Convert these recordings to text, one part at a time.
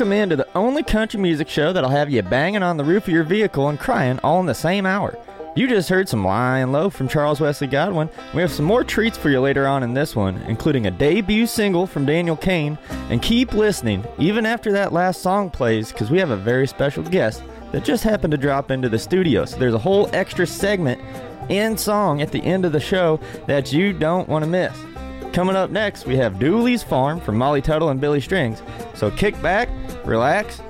Welcome into the only country music show that'll have you banging on the roof of your vehicle and crying all in the same hour. You just heard some Lying Low from Charles Wesley Godwin. We have some more treats for you later on in this one, including a debut single from Daniel Cain. And keep listening, even after that last song plays, because we have a very special guest that just happened to drop into the studio. So there's a whole extra segment and song at the end of the show that you don't want to miss. Coming up next, we have Dooley's Farm from Molly Tuttle and Billy Strings. So kick back, relax,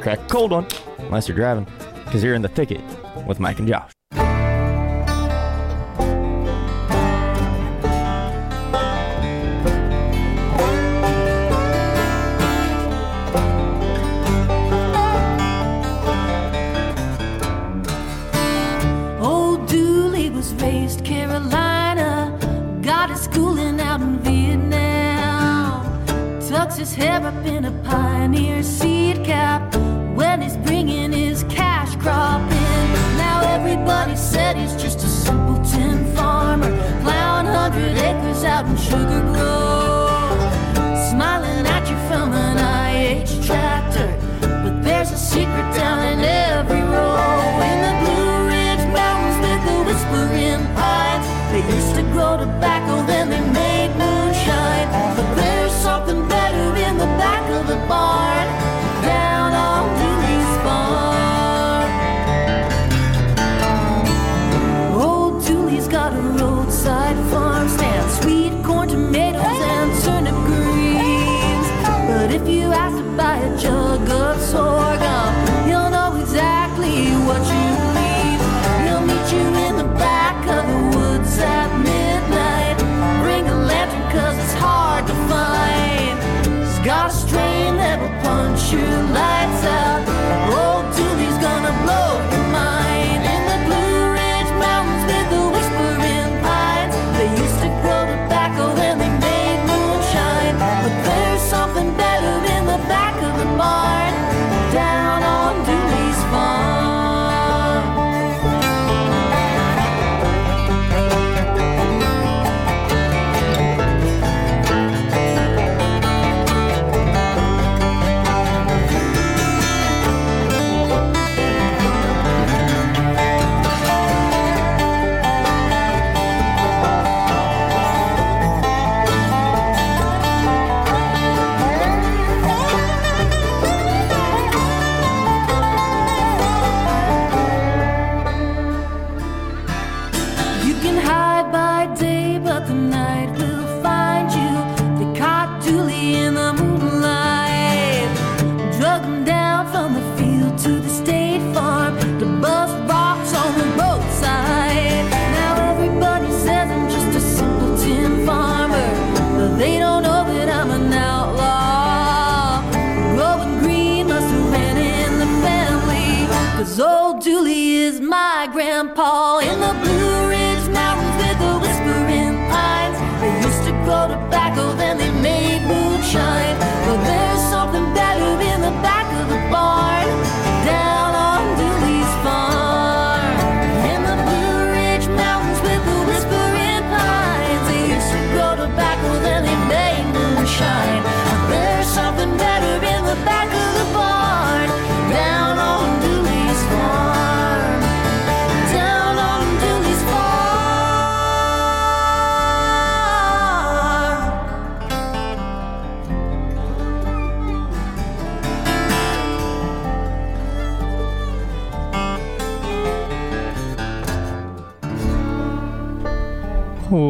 crack a cold one, unless you're driving, because you're in the thicket with Mike and Josh.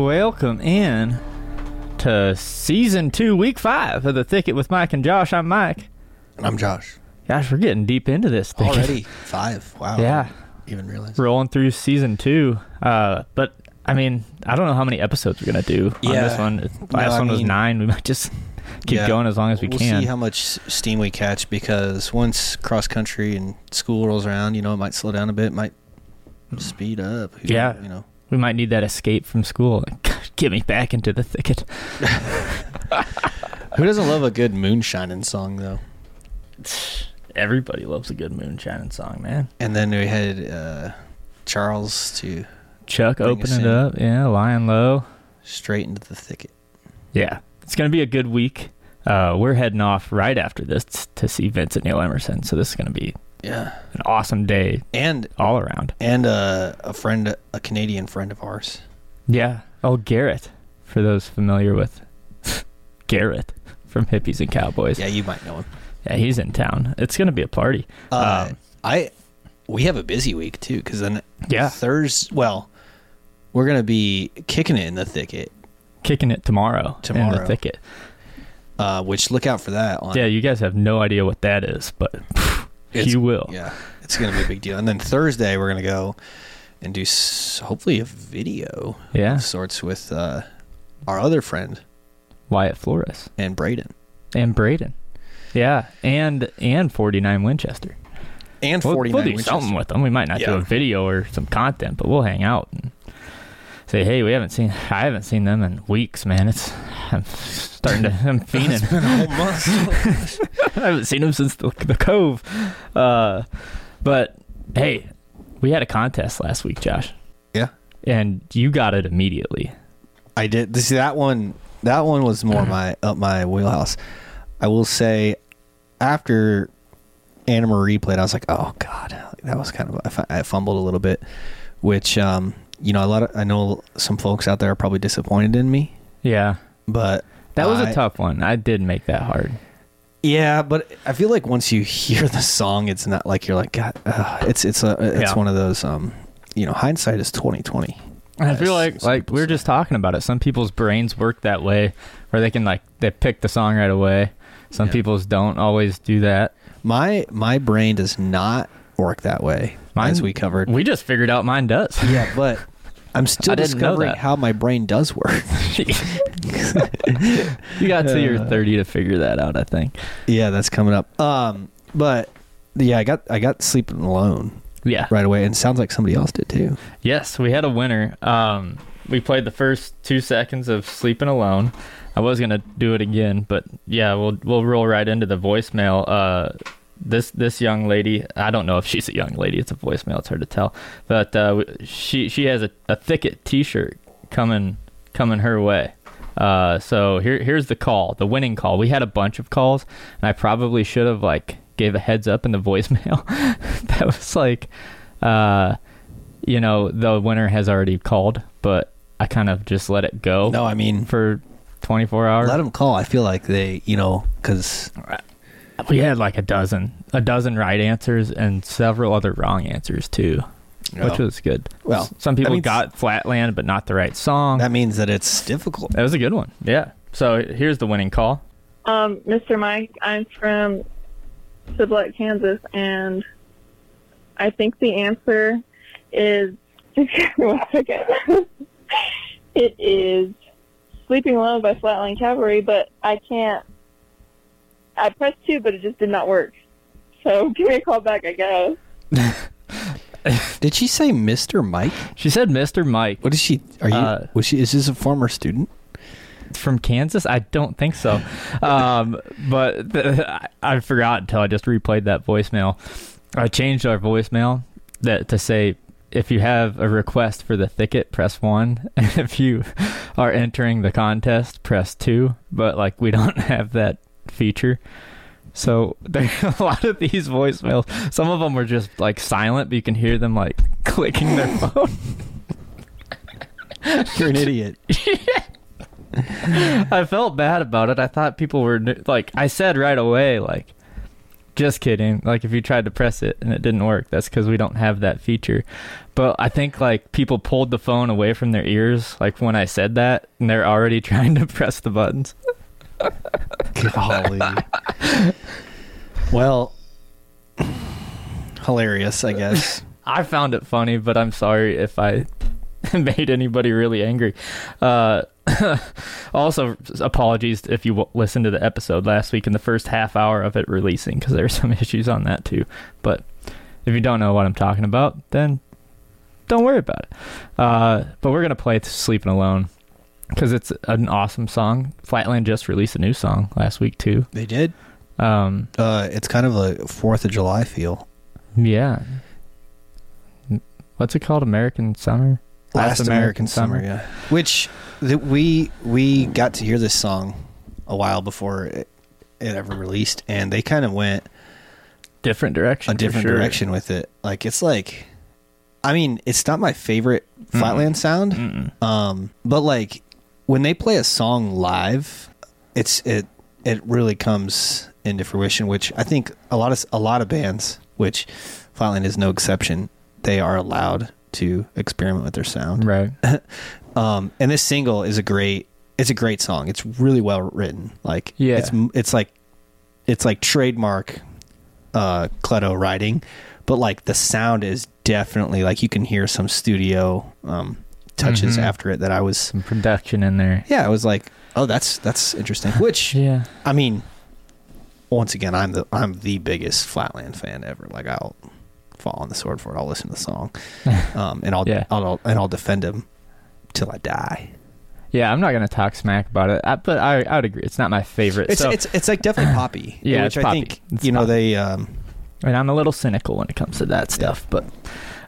Welcome in to season two, week five of the Thicket with Mike and Josh. I'm Mike. I'm Josh. Gosh, we're getting deep into this thing. Already five. Wow. Yeah. Even realize. Rolling through season two. Uh, but I mean, I don't know how many episodes we're gonna do on Yeah. this one. No, Last I one was mean- nine. We might just keep Yeah. going as long as we we'll can. see how much steam we catch because once cross country and school rolls around, you know, it might slow down a bit, might speed up. Who- Yeah. You know. We might need that escape from school. Get me back into the thicket. Who doesn't love a good moonshining song though? Everybody loves a good moonshining song, man. And then we had uh, Charles to Chuck, Bring open it in. up. Yeah, lying low. straight into the thicket. Yeah, it's gonna be a good week. Uh, we're heading off right after this to see Vincent Neil Emerson, so this is gonna be Yeah. an awesome day And all around. and uh, a friend, a Canadian friend of ours. Yeah. Oh, Garrett, for those familiar with Garrett from Hippies and Cowboys. Yeah, you might know him. Yeah, he's in town. It's gonna be a party. Uh, Um, I we have a busy week too because then Yeah. Thursday. Well, we're gonna be kicking it in the thicket, Kicking it tomorrow, Tomorrow in the thicket. uh, which look out for that. On, Yeah, you guys have no idea what that is, but You will. Yeah, it's gonna be a big deal. And then Thursday we're gonna go and do s- hopefully a video Yeah. of sorts with uh, our other friend Wyatt Flores and Braden and Braden. Yeah, and and 49 Winchester. and We'll, forty we'll nine. do something with them. We might not do a video or some content, but we'll hang out and say, "Hey, we haven't seen. I haven't seen them in weeks, man. It's I'm starting to. I'm fiending. I haven't seen them since the, the Cove. Uh, but hey, we had a contest last week, Josh, Yeah, and you got it immediately. I did. See that one. That one was more my up my wheelhouse. I will say, after Anna Marie played, I was like, oh god, that was kind of I I fumbled a little bit, which um you know a lot of I know some folks out there are probably disappointed in me, Yeah, but that was a I- tough one. I did make that hard. Yeah, but I feel like once you hear the song, it's not like you're like God. Uh, it's it's a it's Yeah. one of those um you know hindsight is twenty twenty. I feel like like we were just talking about it. Some people's brains work that way, where they can like they pick the song right away. Some Yeah. people's don't always do that. My my brain does not work that way, as we covered. We just figured out mine does. yeah, but I'm still I didn't know discovering how my brain does work. you got to your Uh. 30 to figure that out, I think. yeah, that's coming up. Um, but yeah, I got I got sleeping alone Yeah. right away, and sounds like somebody else did too. Yes, we had a winner. Um, we played the first two seconds of "Sleeping Alone." I was gonna do it again, but yeah, we'll we'll roll right into the voicemail. Uh, this this young lady, I don't know if she's a young lady. It's a voicemail. It's hard to tell, but uh, she she has a, a Thicket T-shirt coming coming her way. Uh, so here here's the call, the winning call. We had a bunch of calls, and I probably should have like gave a heads up in the voicemail. that was like, uh, you know, the winner has already called, but I kind of just let it go No, I mean, for 24 hours. let them call. I feel like they, you know, because we had like a dozen, a dozen right answers and several other wrong answers too, which was good. Well, some people means- got Flatland, but not the right song. that means that it's difficult. that was a good one. Yeah. So here's the winning call. Um, Mr. Mike, I'm from Sublette, Kansas, and I think the answer is one second. it is Sleeping Alone by Flatland Cavalry, but I can't. I pressed two, but it just did not work. So give me a call back, I guess. Did she say Mr. Mike? She said Mr. Mike What is she? Are you? Uh, was she? Is this a former student? from Kansas. I don't think so. Um, but the, I, I forgot until I just replayed that voicemail. I changed our voicemail that to say if you have a request for the thicket, press one. And if you are entering the contest, press two. But like we don't have that feature. So there a lot of these voicemails. Some of them were just like silent, but you can hear them like clicking their phone. You're an idiot. I felt bad about it. I thought people were like, I said right away, like, just kidding. Like, if you tried to press it and it didn't work, that's because we don't have that feature. But I think like people pulled the phone away from their ears, like when I said that, and they're already trying to press the buttons. Golly. well, hilarious, I guess. I found it funny, but I'm sorry if I made anybody really angry. Uh, also, apologies if you w- listened to the episode last week in the first half hour of it releasing because there are some issues on that too. But if you don't know what I'm talking about, then don't worry about it. Uh, but we're gonna play "Sleeping Alone" because it's an awesome song. Flatland just released a new song last week too. They did. Um, Uh, it's kind of a Fourth of July feel. yeah. What's it called? American Summer. Last, American, Summer, yeah. Which th- we we got to hear this song a while before it, it ever released, and they kind of went different direction. a different sure. direction with it. Like it's like, I mean, it's not my favorite Flatland sound, Mm-mm. um, but like when they play a song live, it's it it really comes into fruition. Which I think a lot of a lot of bands, which Flatland is no exception, they are allowed to experiment with their sound. Right. Um, and this single is a great. It's a great song. It's really well written. Like Yeah. it's it's like it's like trademark uh Cleto writing, but like the sound is definitely like you can hear some studio um touches Mhm. after it that I was Some production in there. yeah, I was like, "Oh, that's that's interesting." Which Yeah. I mean, once again, I'm the I'm the biggest Flatland fan ever. Like I'll fall on the sword for it. I'll listen to the song. Um and I'll Yeah. I'll, and I'll defend him till I die. Yeah, I'm not gonna talk smack about it, I, but I I would agree. It's not my favorite. It's so, it's it's like definitely poppy. Yeah, which I poppy. think It's you know poppy. they um and I'm a little cynical when it comes to that stuff. But,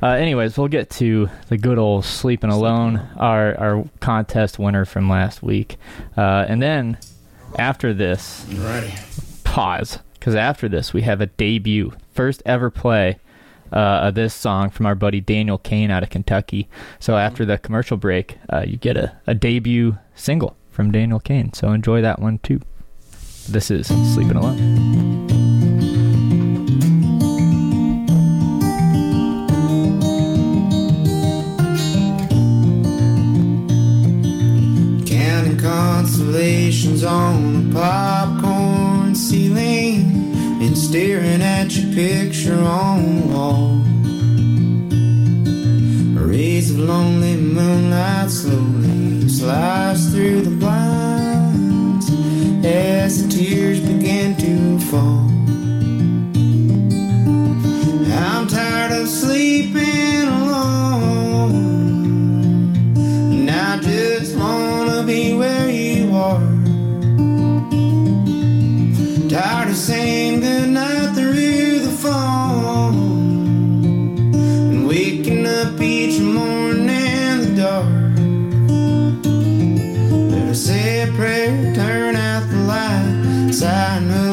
uh, anyways, we'll get to the good old sleeping alone, our our contest winner from last week, uh, and then after this, pause because after this we have a debut, first ever play. Uh, of this song from our buddy Daniel Cain out of Kentucky. So after the commercial break, uh, you get a, a debut single from Daniel Cain. So enjoy that one too. This is Sleeping Alone. Constellations on a popcorn ceiling and staring at your picture on the wall. Rays of lonely moonlight slowly slice through the blinds as the tears begin to fall. Sign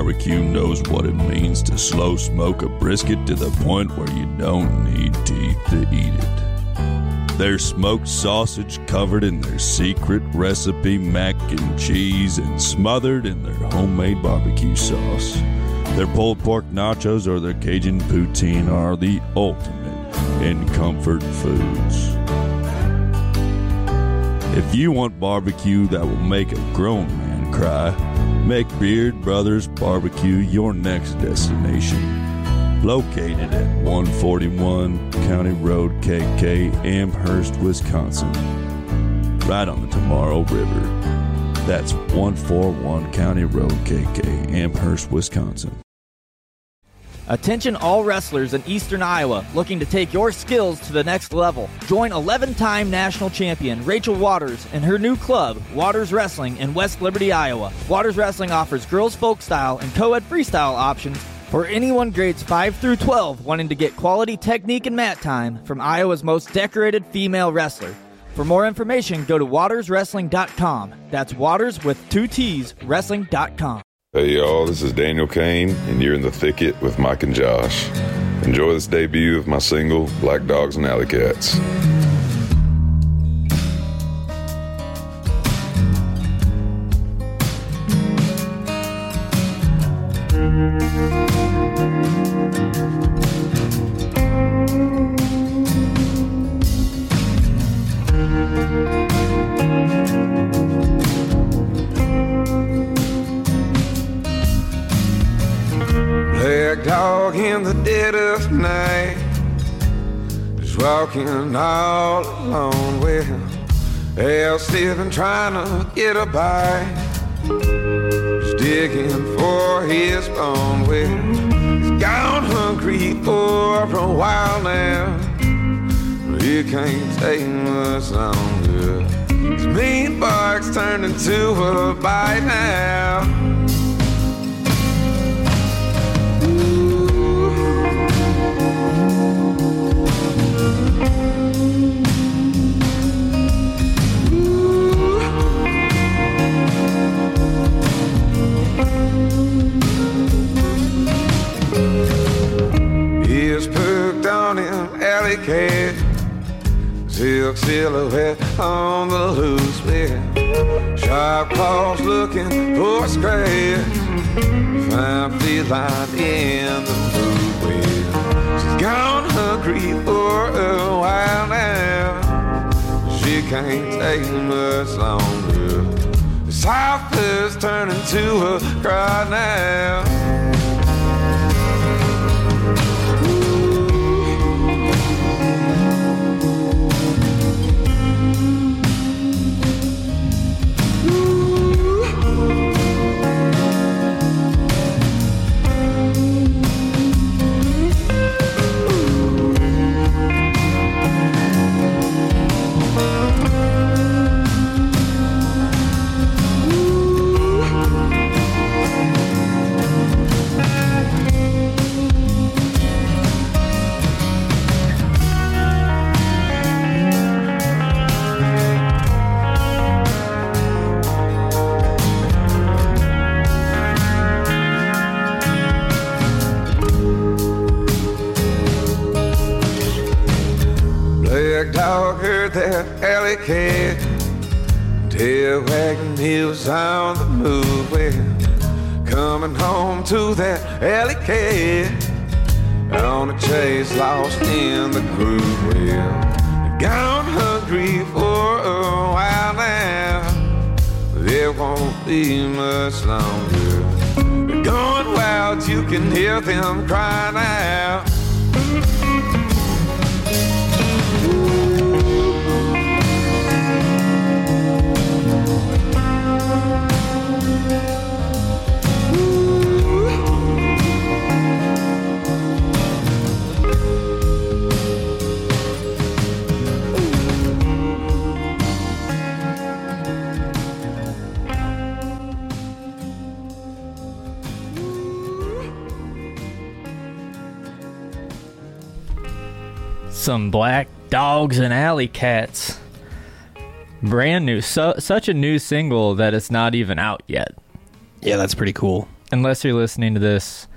Barbecue knows what it means to slow smoke a brisket to the point where you don't need teeth to eat it. Their smoked sausage covered in their secret recipe mac and cheese and smothered in their homemade barbecue sauce. Their pulled pork nachos or their Cajun poutine are the ultimate in comfort foods. If you want barbecue that will make a grown man cry, make Beard Brothers Barbecue your next destination. Located at 141 County Road KK, Amherst, Wisconsin. Right on the Tomorrow River. That's 141 County Road KK, Amherst, Wisconsin. Attention all wrestlers in Eastern Iowa looking to take your skills to the next level. Join 11 time national champion Rachel Waters and her new club, Waters Wrestling, in West Liberty, Iowa. Waters Wrestling offers girls folk style and co ed freestyle options for anyone grades 5 through 12 wanting to get quality technique and mat time from Iowa's most decorated female wrestler. For more information, go to waterswrestling.com. That's waters with two T's, wrestling.com. Hey y'all, this is Daniel Cain, and you're in the thicket with Mike and Josh. Enjoy this debut of my single, Black Dogs and Alley Cats. Walking all alone with hell still and trying to get a bite. Just digging for his bone with he's gone hungry for a while now. He can't take much longer. His mean bark's turned into a bite now. Some black dogs and alley cats. Brand new, so, such a new single that it's not even out yet. Yeah, that's pretty cool. Unless you're listening to this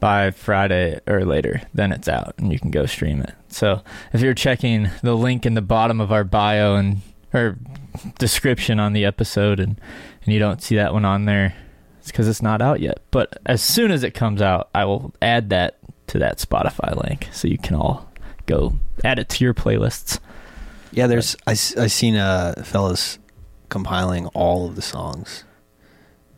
by Friday or later, then it's out and you can go stream it. So if you're checking the link in the bottom of our bio and or description on the episode and and you don't see that one on there, it's because it's not out yet. But as soon as it comes out, I will add that to that Spotify link so you can all go add it to your playlists. Yeah, there's I I seen uh fellas compiling all of the songs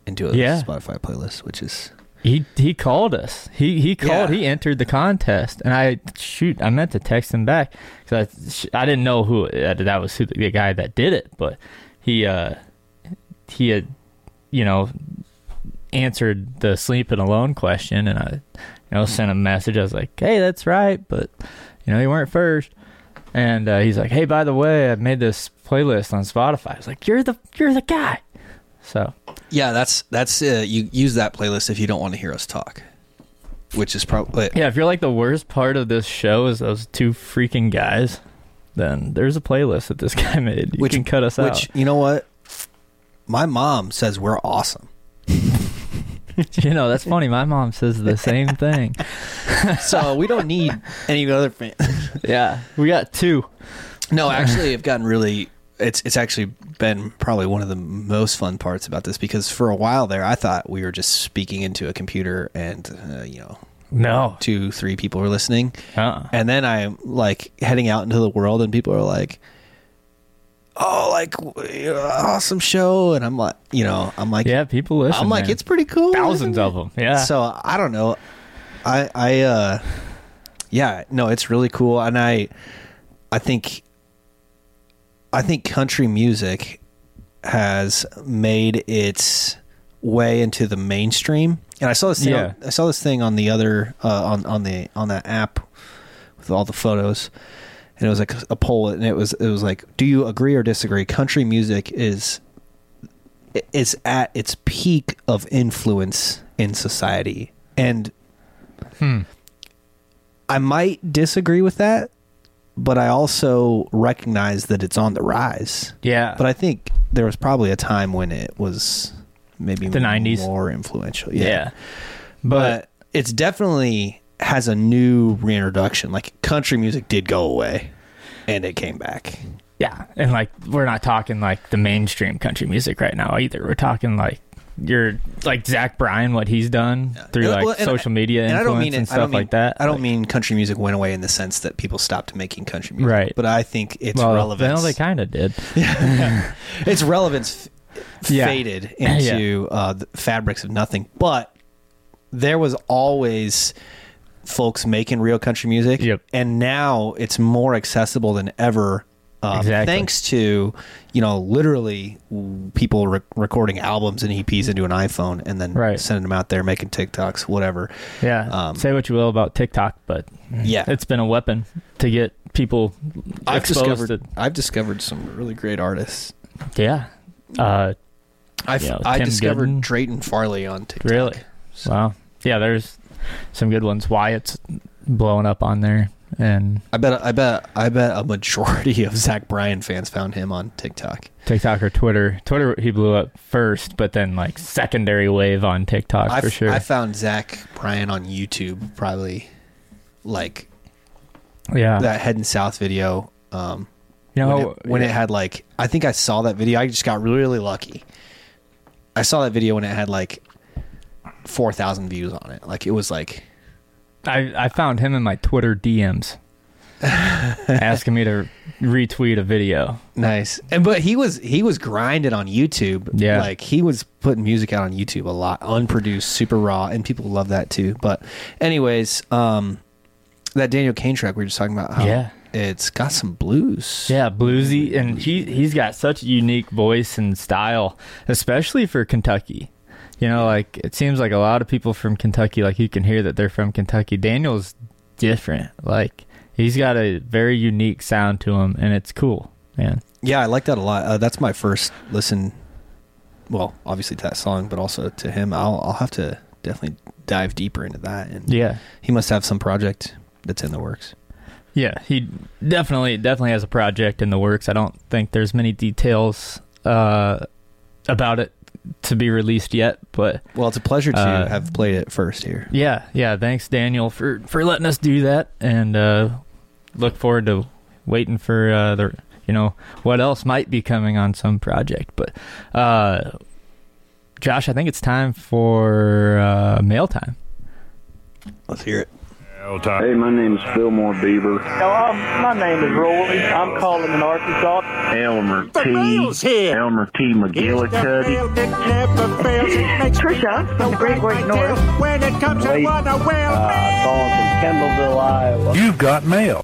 into a Yeah. Spotify playlist, which is He he called us. He he called. Yeah. He entered the contest, and I shoot. I meant to text him back because I, I didn't know who that, that was who the guy that did it, but he uh he had you know answered the sleeping alone question, and I you know sent a message. I was like, hey, that's right, but you know you weren't first. And uh, he's like, hey, by the way, I made this playlist on Spotify. I was like, you're the you're the guy. So yeah. That's that's uh, you use that playlist if you don't want to hear us talk, which is probably Yeah, if you're like the worst part of this show is those two freaking guys, then there's a playlist that this guy made. You which can cut us Which you know what, my mom says we're awesome. out. you know, that's funny. My mom says the same thing. so we don't need any other fan. Yeah, we got two. No, actually, I've gotten really. It's it's actually been probably one of the most fun parts about this because for a while there, I thought we were just speaking into a computer and uh, you know No. two three people were listening, Uh-uh. and then I'm like heading out into the world and people are like. Oh, like awesome show, and I'm like, you know, I'm like, Yeah, people listen. I'm like, man. it's pretty cool. thousands of them. Yeah. So I don't know. I I uh yeah, no, it's really cool and I I think I think country music has made its way into the mainstream. And I saw this thing Yeah. I saw this thing on the other uh, on on the on that app with all the photos. And it was like a poll and it was it was like do you agree or disagree country music is is at its peak of influence in society. And hmm. I might disagree with that, but I also recognize that it's on the rise. Yeah. But I think there was probably a time when it was maybe The 90s? more influential. yeah. Yeah. But it's definitely has a new reintroduction. Like country music did go away and it came back. Yeah, and like we're not talking like the mainstream country music right now either. We're talking like you're like Zach Bryan, what he's done through Well, like and- social media and I influence don't mean it, and I don't stuff mean, like that. I don't Like, mean country music went away in the sense that people stopped making country music. Right. But I think its well, relevance Well, they kind of did. yeah. its relevance f- Yeah. faded into uh, the fabrics of nothing. But there was always folks making real country music, Yep. and now it's more accessible than ever. Um, Exactly. Thanks to you know literally people re- recording albums and EPs into an iPhone and then Right. sending them out there making TikToks, whatever. Yeah. Um, Say what you will about TikTok, but Yeah, it's been a weapon to get people I've discovered to. I've discovered some really great artists. Yeah. Uh, I've, Yeah, I Tim discovered Gooden. Drayton Farley on TikTok. really. Wow. Yeah, there's some good ones. Wyatt's blowing up on there, and I bet I bet I bet a majority of Zach Bryan fans found him on TikTok. TikTok or Twitter. Twitter, he blew up first, but then like secondary wave on TikTok I for sure. I found Zach Bryan on YouTube probably like yeah. that Heading South video. Um, you when, know, it, when it had like I think I saw that video. I just got really really lucky. I saw that video when it had like four thousand views on it. Like it was like I, I found him in my Twitter DMs asking me to retweet a video. Nice. And but he was he was grinding on YouTube. Yeah. Like he was putting music out on YouTube a lot, unproduced, super raw, and people love that too. But anyways, um that Daniel Cain track we were just talking about how Yeah. it's got some blues. Yeah, bluesy, and he he's got such a unique voice and style, especially for Kentucky. You know, like it seems like a lot of people from Kentucky, like you can hear that they're from Kentucky. Daniel's different. Like he's got a very unique sound to him, and it's cool, man. Yeah, I like that a lot. Uh, that's my first listen well, obviously to that song, but also to him. I'll I'll have to definitely dive deeper into that and Yeah, he must have some project that's in the works. yeah, he definitely definitely has a project in the works. I don't think there's many details uh, about it to be released yet, but Well, it's a pleasure to Uh, have played it first here. Yeah, yeah. Thanks, Daniel, for for letting us do that, and uh, look forward to waiting for uh, the you know what else might be coming on some project. But uh, Josh, I think it's time for uh, mail time. Let's hear it. Hey, my name is Fillmore Beaver. Hello, my name is Roy. I'm calling in Arkansas. Elmer T. Elmer T. McGillicuddy. Trisha from the Great White North. When it comes Wait, uh, calling from Kendallville, Iowa. You've got mail.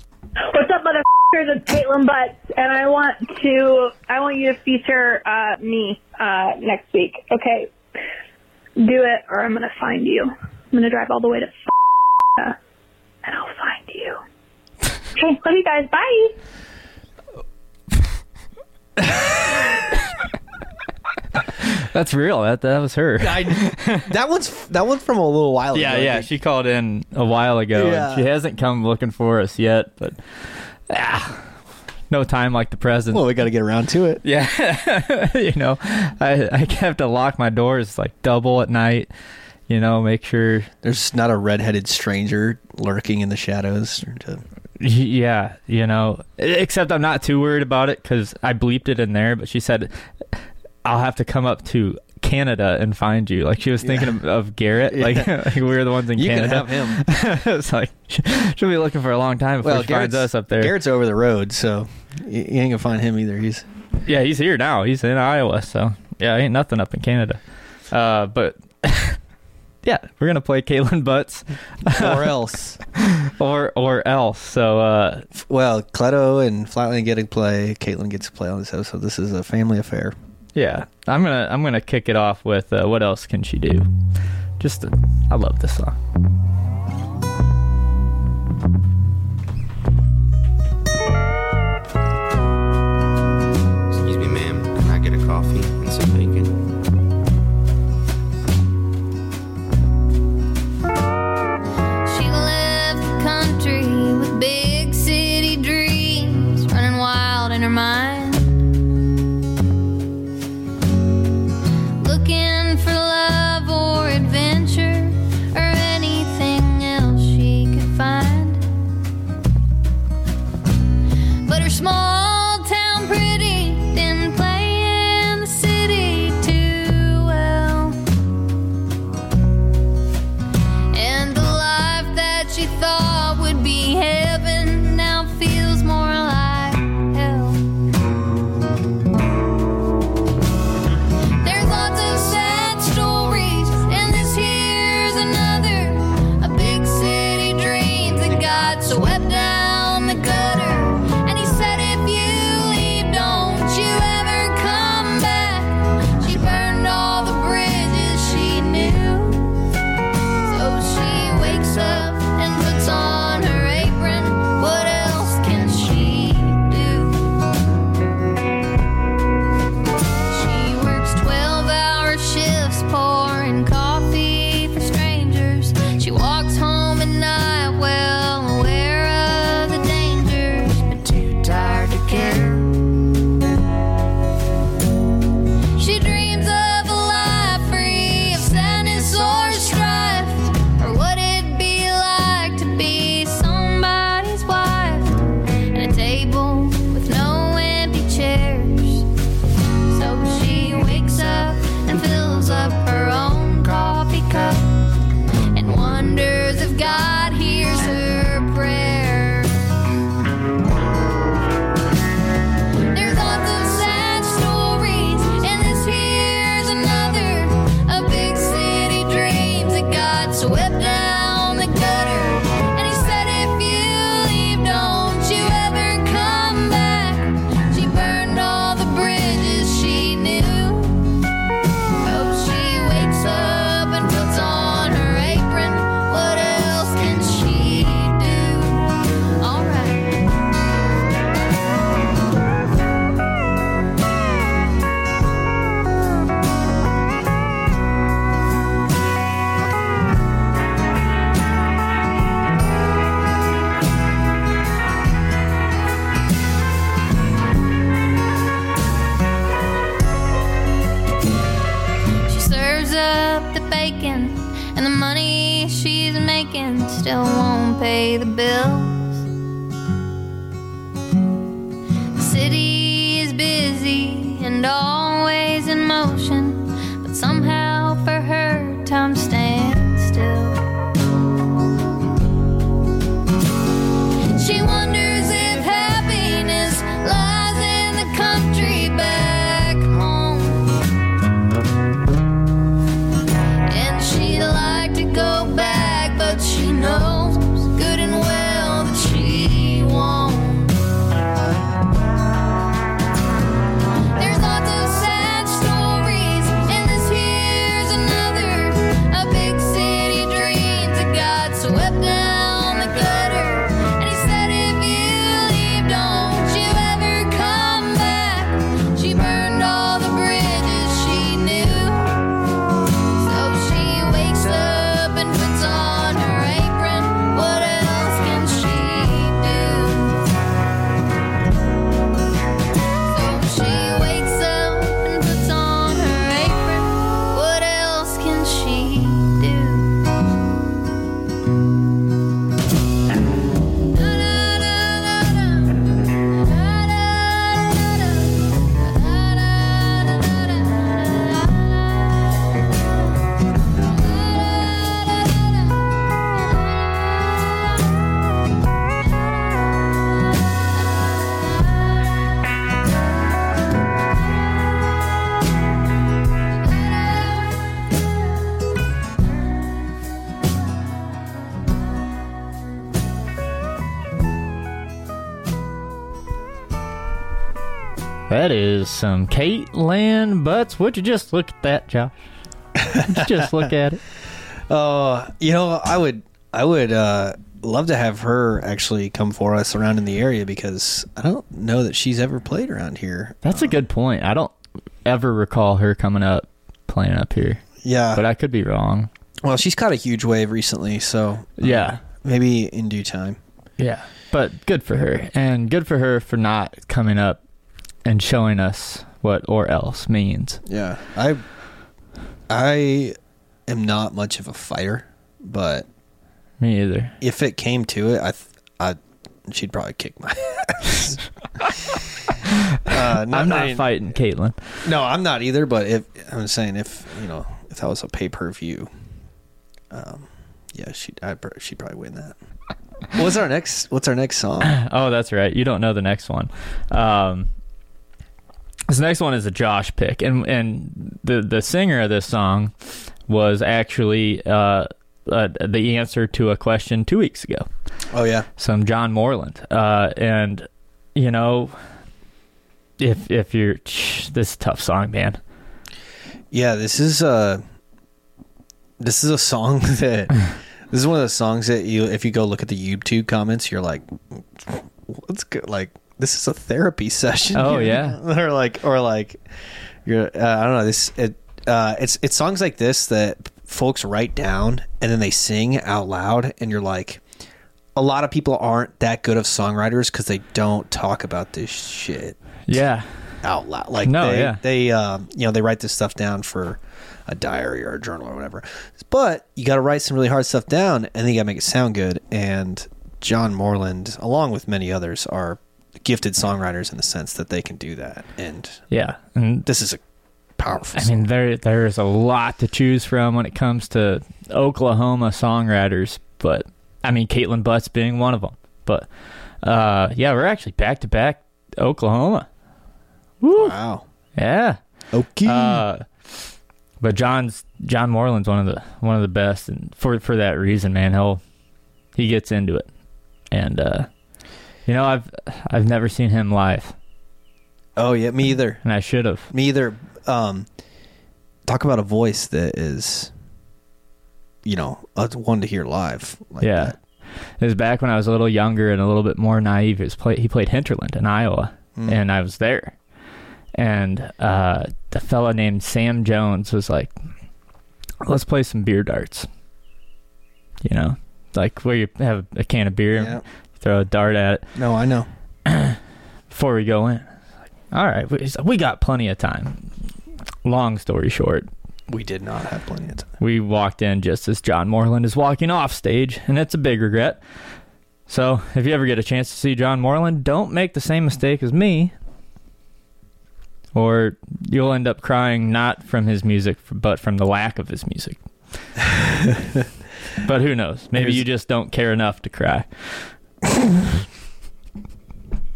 What's up, motherfuckers? It's Kaitlin Butts, and I want to, I want you to feature uh, me uh, next week. Okay, do it, or I'm gonna find you. I'm gonna drive all the way to, and I'll find you. Okay, love you guys. Bye. That's real. That that was her. I, that one's that one's from a little while yeah, ago. yeah. Yeah. She called in a while ago, Yeah. and she hasn't come looking for us yet. But ah, no time like the present. Well, we got to get around to it. Yeah, you know, I I have to lock my doors like double at night. You know, make sure. There's not a redheaded stranger lurking in the shadows. To, Yeah, you know. Except I'm not too worried about it because I bleeped it in there. But she said I'll have to come up to Canada and find you. Like she was thinking of, of Garrett. Like, like we were the ones in you Canada. can have him. it's like she'll be looking for a long time before Well, she finds us up there. Garrett's over the road, so you, you ain't gonna find him either. He's Yeah, he's here now. He's in Iowa, so yeah, ain't nothing up in Canada. Uh, but yeah, we're gonna play Kaitlin Butts, or else, or or else. So, uh, well, Cleto and Flatland get to play. Kaitlin gets to play on the show, so this is a family affair. Yeah, I'm gonna I'm gonna kick it off with uh, what else can she do? Just uh, I love this song. That is some Kaitlin Butts. Would you just look at that, Josh? Just look at it. Oh, you know, I would, I would uh, love to have her actually come for us around in the area because I don't know that she's ever played around here. That's a good point. I don't ever recall her coming up playing up here, Yeah, but I could be wrong. well, she's caught a huge wave recently, so uh, Yeah. maybe in due time. Yeah. But good for her. And good for her for not coming up and showing us what or else means. Yeah, I, I am not much of a fighter, but Me either. if it came to it, I, th- I, she'd probably kick my ass. uh, I'm not I mean, fighting Kaitlin. No, I'm not either. But if I'm saying if you know if that was a pay per view, um, yeah, she I she'd probably win that. What's our next? What's our next song? Oh, that's right. You don't know the next one. Um, this next one is a Josh pick, and and the the singer of this song was actually uh, uh, the answer to a question two weeks ago. Oh yeah, some John Moreland, uh, and you know, if if you're this is a tough song, man. yeah. This is uh this is a song that this is one of those songs that you if you go look at the YouTube comments, you're like, what's good? Like this is a therapy session. Oh, yeah. or like or like you're uh, I don't know this it uh it's it's songs like this that folks write down and then they sing out loud and you're like a lot of people aren't that good of songwriters because they don't talk about this shit Yeah, out loud. Like No, they, yeah. they um, you know they write this stuff down for a diary or a journal or whatever. But you got to write some really hard stuff down, and then you got to make it sound good. And John Moreland, along with many others, are gifted songwriters in the sense that they can do that. And yeah, and this is a powerful. I mean there there's a lot to choose from when it comes to Oklahoma songwriters, but I mean Kaitlin Butts being one of them. But uh, yeah, we're actually back to back Oklahoma. song. wow. Yeah. Okay. Uh, but John's John Moreland's one of the one of the best, and for for that reason, man, he'll he gets into it, and uh, you know I've I've never seen him live, oh yeah, me either. and I should have. Me either. Um, talk about a voice that is, you know, one to hear live. Like yeah, that. it was back when I was a little younger and a little bit more naive. He was play, he played Hinterland in Iowa, Mm. and I was there, and uh, the fella named Sam Jones was like, "Let's play some beer darts," you know, like where you have a can of beer, Yeah. Throw a dart at it. No, I know. before we go in. All right, we, we got plenty of time. Long story short, We did not have plenty of time. we walked in just as John Moreland is walking off stage, and it's a big regret. So, if you ever get a chance to see John Moreland, don't make the same mistake as me, or you'll end up crying not from his music, but from the lack of his music. but who knows? Maybe Here's- you just don't care enough to cry.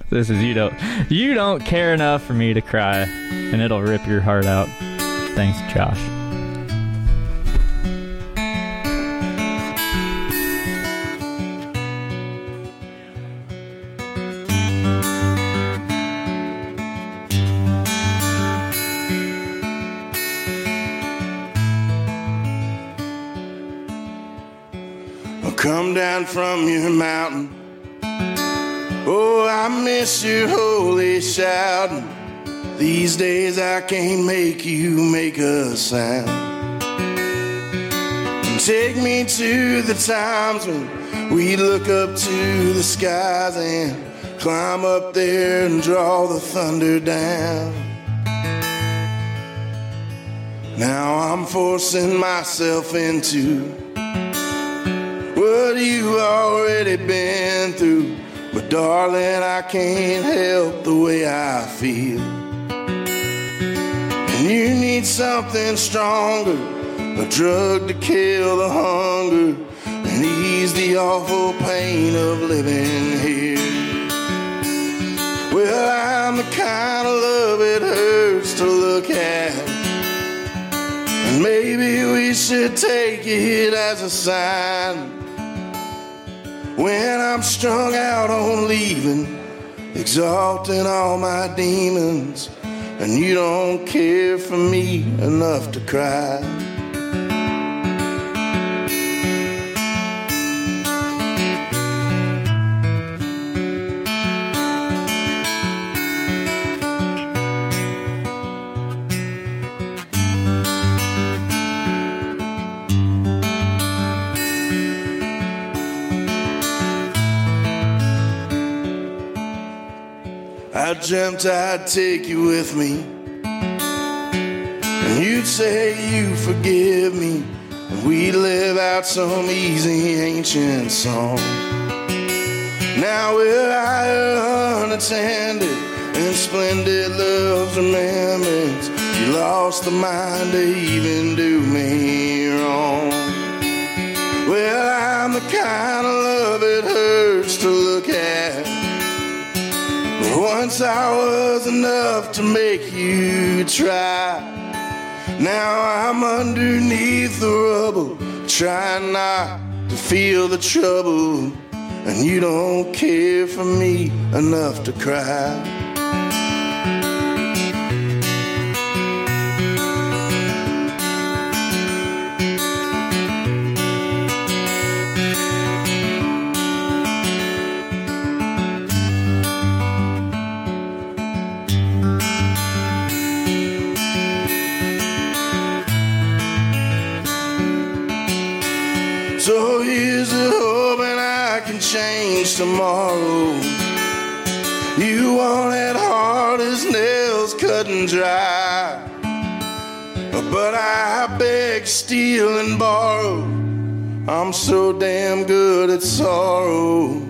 This is you don't you don't care enough for me to cry, and it'll rip your heart out. Thanks, Josh. Come down from your mountain. Oh, I miss your holy shouting. These days I can't make you make a sound. Take me to the times when we look up to the skies and climb up there and draw the thunder down. Now I'm forcing myself into what you've already been through. But darling, I can't help the way I feel. And you need something stronger, a drug to kill the hunger and ease the awful pain of living here. Well, I'm the kind of love it hurts to look at. And maybe we should take it as a sign. When I'm strung out on leaving, exalting all my demons, and you don't care for me enough to cry. Dreamt I'd take you with me. And you'd say you forgive me. And we'd live out some easy ancient song. Now we're higher unattended and splendid love's remembrance. You lost the mind to even do me wrong. Well, I'm the kind of love it Once I was enough to make you try. Now I'm underneath the rubble, trying not to feel the trouble. And you don't care for me enough to cry. Tomorrow. You want it hard as nails cut and dry. But I beg, steal, and borrow. I'm so damn good at sorrow.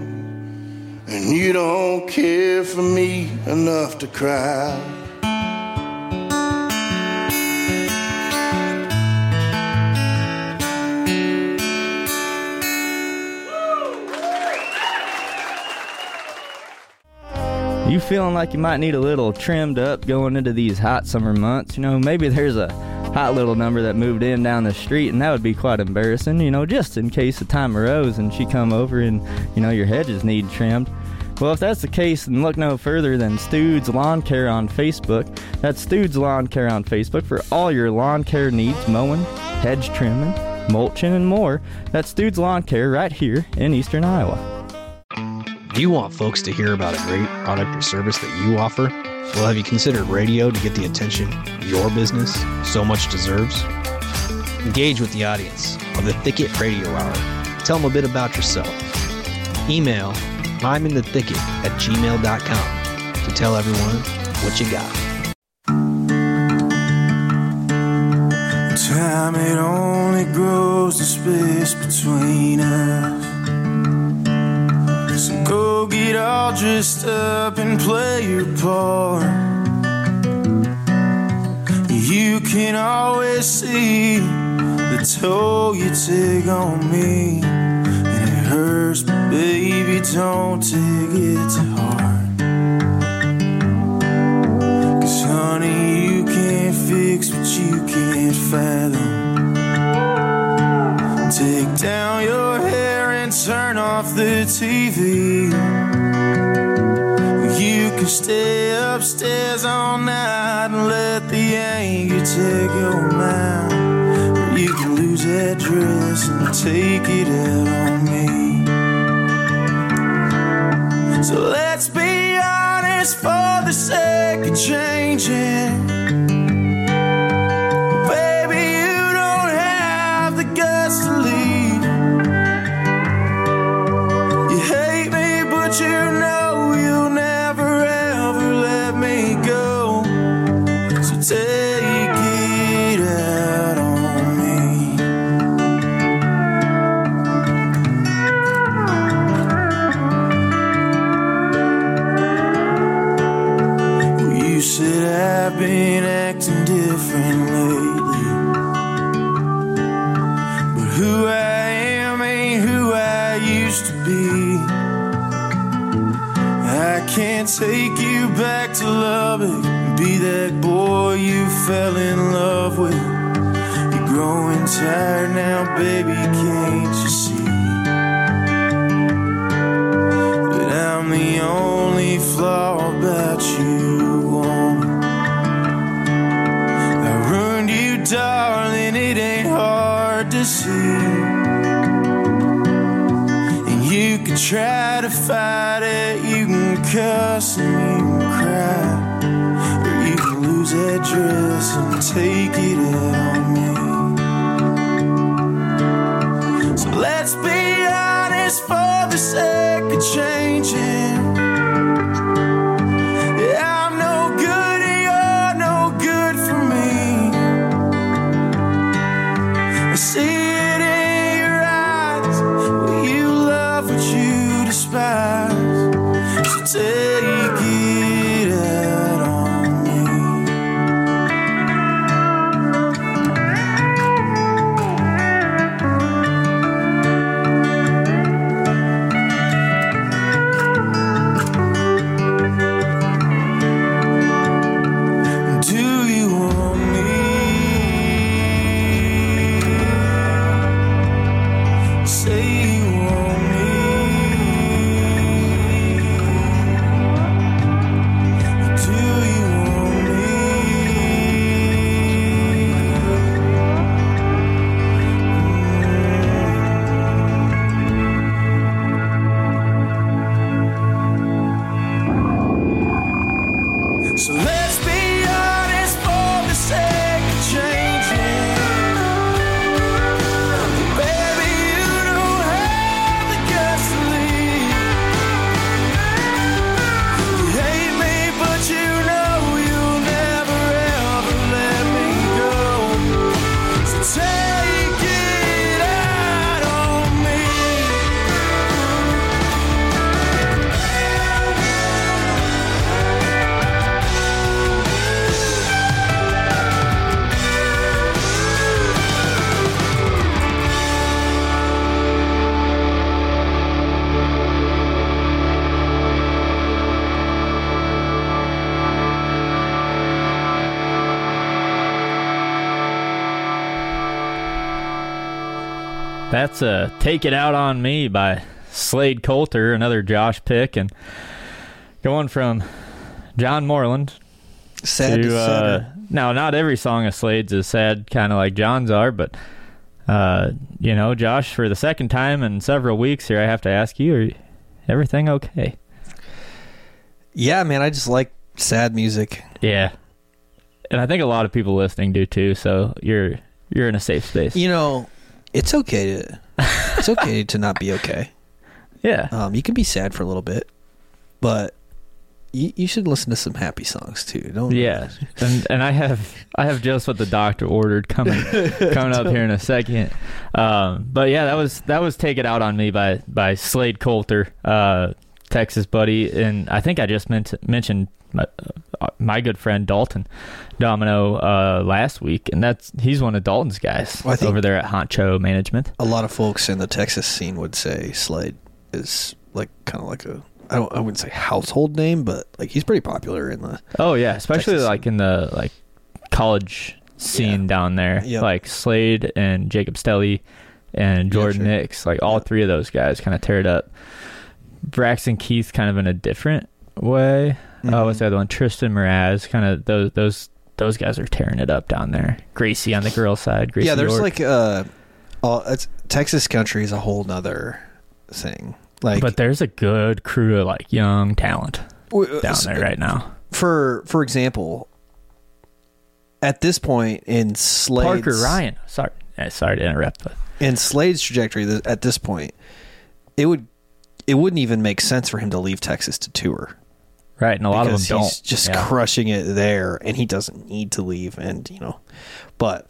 And you don't care for me enough to cry. You feeling like you might need a little trimmed up going into these hot summer months? You know, maybe there's a hot little number that moved in down the street and that would be quite embarrassing, you know, just in case the time arose and she come over and, you know, your hedges need trimmed. Well, if that's the case, then look no further than Stude's Lawn Care on Facebook. That's Stude's Lawn Care on Facebook for all your lawn care needs, mowing, hedge trimming, mulching, and more. That's Stude's Lawn Care right here in eastern Iowa. Do you want folks to hear about a great product or service that you offer? Well, have you considered radio to get the attention your business so much deserves? Engage with the audience of the Thicket Radio Hour. Tell them a bit about yourself. Email I'm in the thicket at gmail.com to tell everyone what you got. Time it only grows the space between us. So go get all dressed up and play your part. You can always see the toll you take on me. And it hurts, but baby, don't take it to heart. Cause honey, you can't fix what you can't fathom. Take down your turn off the TV. You can stay upstairs all night and let the anger take your mind. Or you can lose that dress and take it out on me. So let's be honest for the sake of changing. Been acting different lately. But who I am ain't who I used to be. I can't take you back to Lubbock and be that boy you fell in love with. You're growing tired now, baby, can't you see? That I'm the only flaw about you, you try to fight it, you can cuss and you can cry, or you can lose that dress and take it That's a Take It Out on Me by Slade Coulter, another Josh pick. And going from John Moreland Sad to uh, now, not every song of Slade's is sad, kind of like John's are, but, uh, you know, Josh, for the second time in several weeks here, I have to ask you, are everything okay? Yeah, man, I just like sad music. Yeah. And I think a lot of people listening do too, so you're you're in a safe space. You know, it's okay to it's okay to not be okay. Yeah. Um, you can be sad for a little bit, but you, you should listen to some happy songs too. Don't Yeah, and and I have I have just what the doctor ordered coming coming up here in a second. Um, but yeah, that was that was "Take It Out on Me" by by Slade Coulter, uh, Texas buddy, and I think I just meant mentioned my, uh, my good friend Dalton Domino uh, last week, and that's he's one of Dalton's guys Well, over there at Honcho Management. A lot of folks in the Texas scene would say Slade is like kind of like a I don't I wouldn't say household name, but like he's pretty popular in the Oh yeah, especially Texas like in the like college scene down there, Yep. like Slade and Jacob Stelly and Jordan sure. Nix, like all three of those guys kind of tear it up. Braxton Keith kind of in a different way. Oh, what's the other one? Tristan Mraz, kind of those those those guys are tearing it up down there. Gracie on the girl side. Gracie yeah. There's York. like uh, all, it's, Texas country is a whole nother thing. Like, but there's a good crew of like young talent W- down there right now. for for example, at this point in Slade's Parker Ryan. Sorry, eh, sorry to interrupt, but in Slade's trajectory at this point, it would it wouldn't even make sense for him to leave Texas to tour. Right, and a lot of them because don't. he's just Yeah. crushing it there, and he doesn't need to leave. And you know, but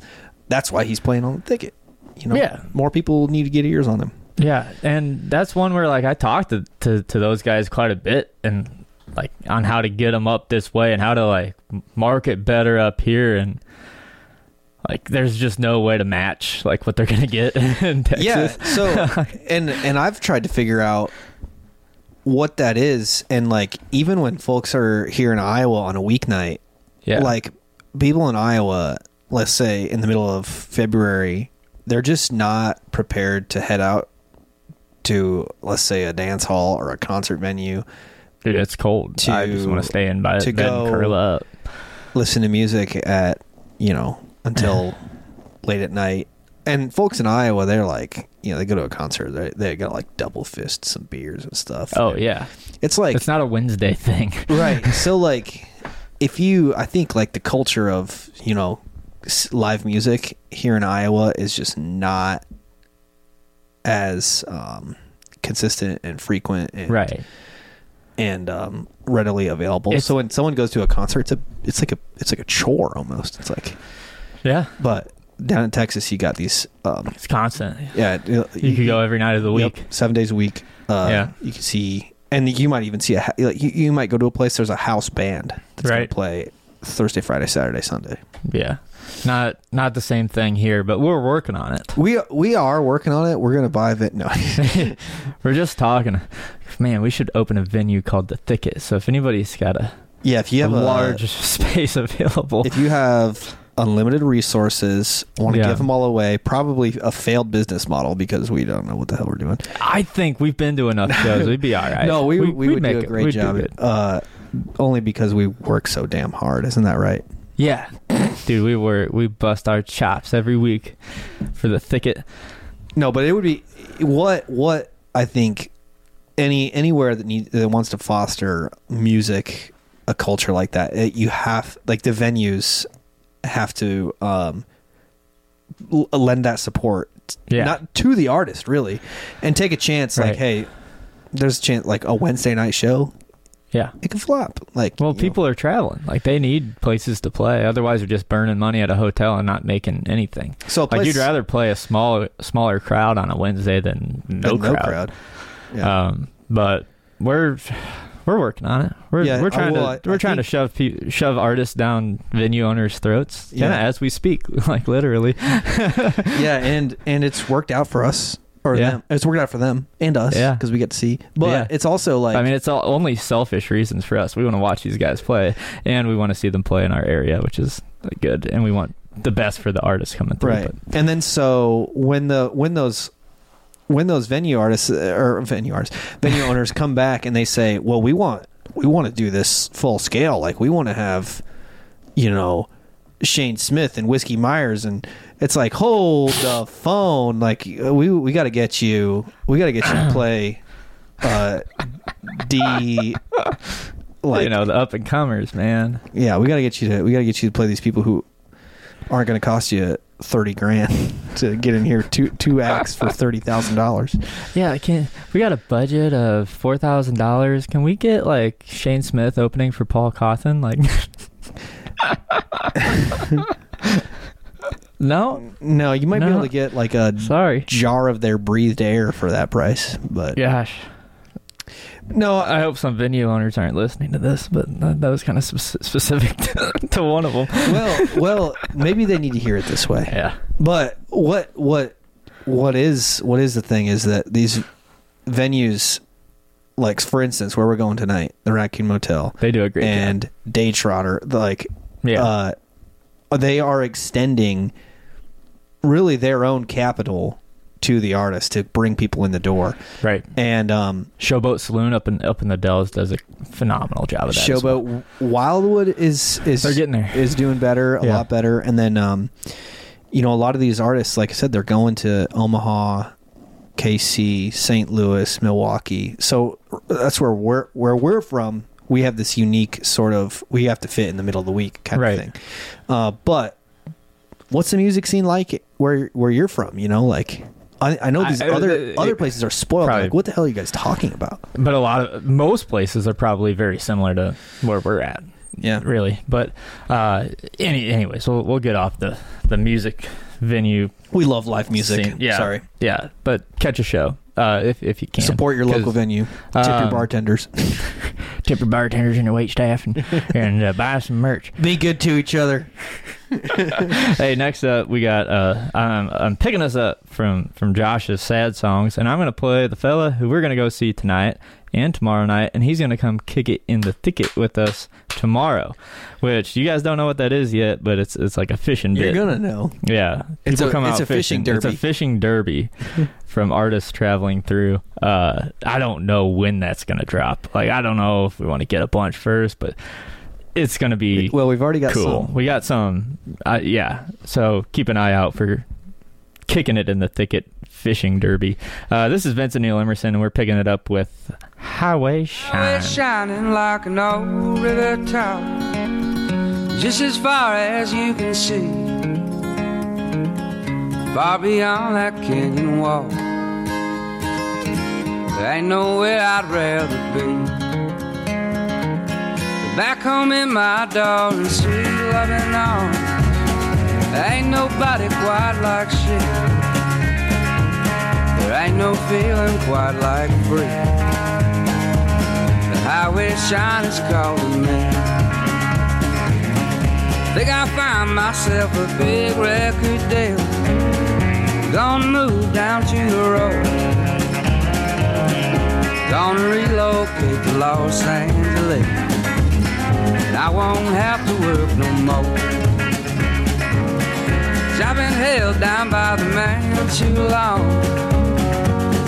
that's why he's playing on the Thicket. You know, Yeah. more people need to get ears on him. Yeah, and that's one where like I talked to, to to those guys quite a bit, and like on how to get them up this way and how to like market better up here, and like there's just no way to match like what they're gonna get in Texas. Yeah. So, and and I've tried to figure out what that is, and like even when folks are here in Iowa on a weeknight, Yeah. like people in Iowa, let's say in the middle of February, they're just not prepared to head out to let's say a dance hall or a concert venue Dude, it's cold. I just want to stay in by to go curl up. listen to music at you know until late at night. And folks in Iowa, they're like, you know, they go to a concert, they they got like double fist some beers and stuff. Oh yeah, it's like it's not a Wednesday thing, right? So like, if you, I think like the culture of you know live music here in Iowa is just not as um, consistent and frequent, and, Right. And um, readily available. It's- so when someone goes to a concert, it's a it's like a it's like a chore almost. It's like Yeah. but down in Texas, you got these. Um, it's constant. Yeah, you, You could go every night of the Yep, week. seven days a week. Uh, Yeah. you can see, and you might even see a. Like, you, you might go to a place. There's a house band that's going Right. to play Thursday, Friday, Saturday, Sunday. Yeah, not not the same thing here, but we're working on it. We we are working on it. We're going to buy it. No, We're just talking. Man, we should open a venue called the Thicket. So if anybody's got a yeah. If you have a a, large space available, if you have unlimited resources, want to Yeah. give them all away, probably a failed business model because we don't know what the hell we're doing. I think we've been to enough shows. We'd be all right. No, we, we, we'd make do a great We'd job. Uh, only because we work so damn hard, isn't that right? Yeah, dude, we were we bust our chops every week for the Thicket. No, but it would be what what I think any anywhere that need that wants to foster music, a culture like that, it, you have like the venues have to um l- lend that support Yeah. not to the artist really and take a chance like hey there's a chance like a Wednesday night show Yeah. it can flop like Well, people are traveling. Like they need places to play. Otherwise, they're just burning money at a hotel and not making anything. So a like place- you'd rather play a small, smaller crowd on a Wednesday than no Than no crowd. crowd. Yeah. Um, but we're we're working on it. We're Yeah, we're trying well, to we're I trying to shove pe- shove artists down venue owners' throats. Yeah, as we speak, like literally. yeah, and and it's worked out for us or Yeah. them. It's worked out for them and us Yeah. because we get to see. But Yeah. it's also like I mean, it's all, only selfish reasons for us. We want to watch these guys play, and we want to see them play in our area, which is good. And we want the best for the artists coming through. right. And then so when the when those when those venue artists uh, or venue artists venue owners come back and they say, "Well, we want we want to do this full scale. Like we want to have, you know." Shane Smith and Whiskey Myers and it's like hold the phone like we we got to get you we got to get you to play uh D But, you know, the up and comers, man. Yeah, we got to get you to we got to get you to play these people who aren't going to cost you 30 grand to get in here two two acts for $30,000. Yeah, can we got a budget of four thousand dollars? Can we get like Shane Smith opening for Paul Cauthen? Like, no, No, you might be able to get like a sorry jar of their breathed air for that price, but Gosh, no, I hope some venue owners aren't listening to this, but that, that was kind of spe- specific to, to one of them. well, well, maybe they need to hear it this way. Yeah. But what what what is what is the thing is that these venues like for instance where we're going tonight, the Raccoon Motel. They do a great and Day Trotter, like Yeah. uh they are extending really their own capital to the artist to bring people in the door. Right. And um Showboat Saloon up in up in the Dells does a phenomenal job of that. as well. Showboat Wildwood is is They're getting there. is doing better, a Yeah. lot better. And then um you know, a lot of these artists, like I said, they're going to Omaha, KC, St. Louis, Milwaukee. So that's where we're where we're from. We have this unique sort of we have to fit in the middle of the week kind Right. of thing. Uh, but what's the music scene like where where you're from? You know, like I, I know these I- other uh, other places are spoiled. probably- Like, what the hell are you guys talking about? But a lot of most places are probably very similar to where we're at. Yeah. really. But uh, any anyways, we'll we'll get off the the music venue. We love live music. scene. Yeah, Sorry. Yeah, but catch a show uh, if if you can. Support your local venue. Tip your um, bartenders. tip your bartenders and your wait staff, and and uh, buy some merch. Be good to each other. hey, next up we got uh I'm I'm picking us up from from Josh's sad songs and I'm gonna play the fella who we're gonna go see tonight and tomorrow night and he's gonna come kick it in the thicket with us tomorrow. Which you guys don't know what that is yet, but it's it's like a fishing You're bit. gonna know. Yeah. It's People a- come it's out a fishing derby. It's a derby. fishing derby from artists traveling through. Uh I don't know when that's gonna drop. Like I don't know if we want to get a bunch first, but it's gonna be Well, we've already got cool. some. We got some. Uh, yeah. So keep an eye out for kicking it in the thicket fishing derby. Uh, this is Vincent Neil Emerson, and we're picking it up with Highway Shine. It's shining like an old river tower, just as far as you can see. Far beyond that canyon wall, there ain't nowhere I'd rather be. Back home in my darling sweet loving arms, ain't nobody quite like she. There ain't no feeling quite like free. The highway shine is calling me. Think I find myself a big record deal. Gonna move down to the road. Gonna relocate to Los Angeles. And I won't have to work no more. 'Cause I've been held down by the man too long.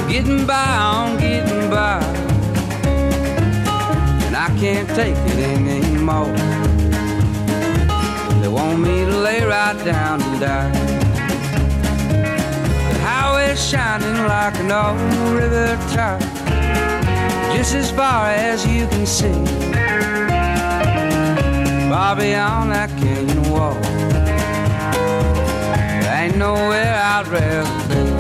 Getting by on getting by. And I can't take it anymore. They want me to lay right down and die. The highway's shining like an old river tower, just as far as you can see. Far beyond that canyon wall, there ain't nowhere I'd rather be.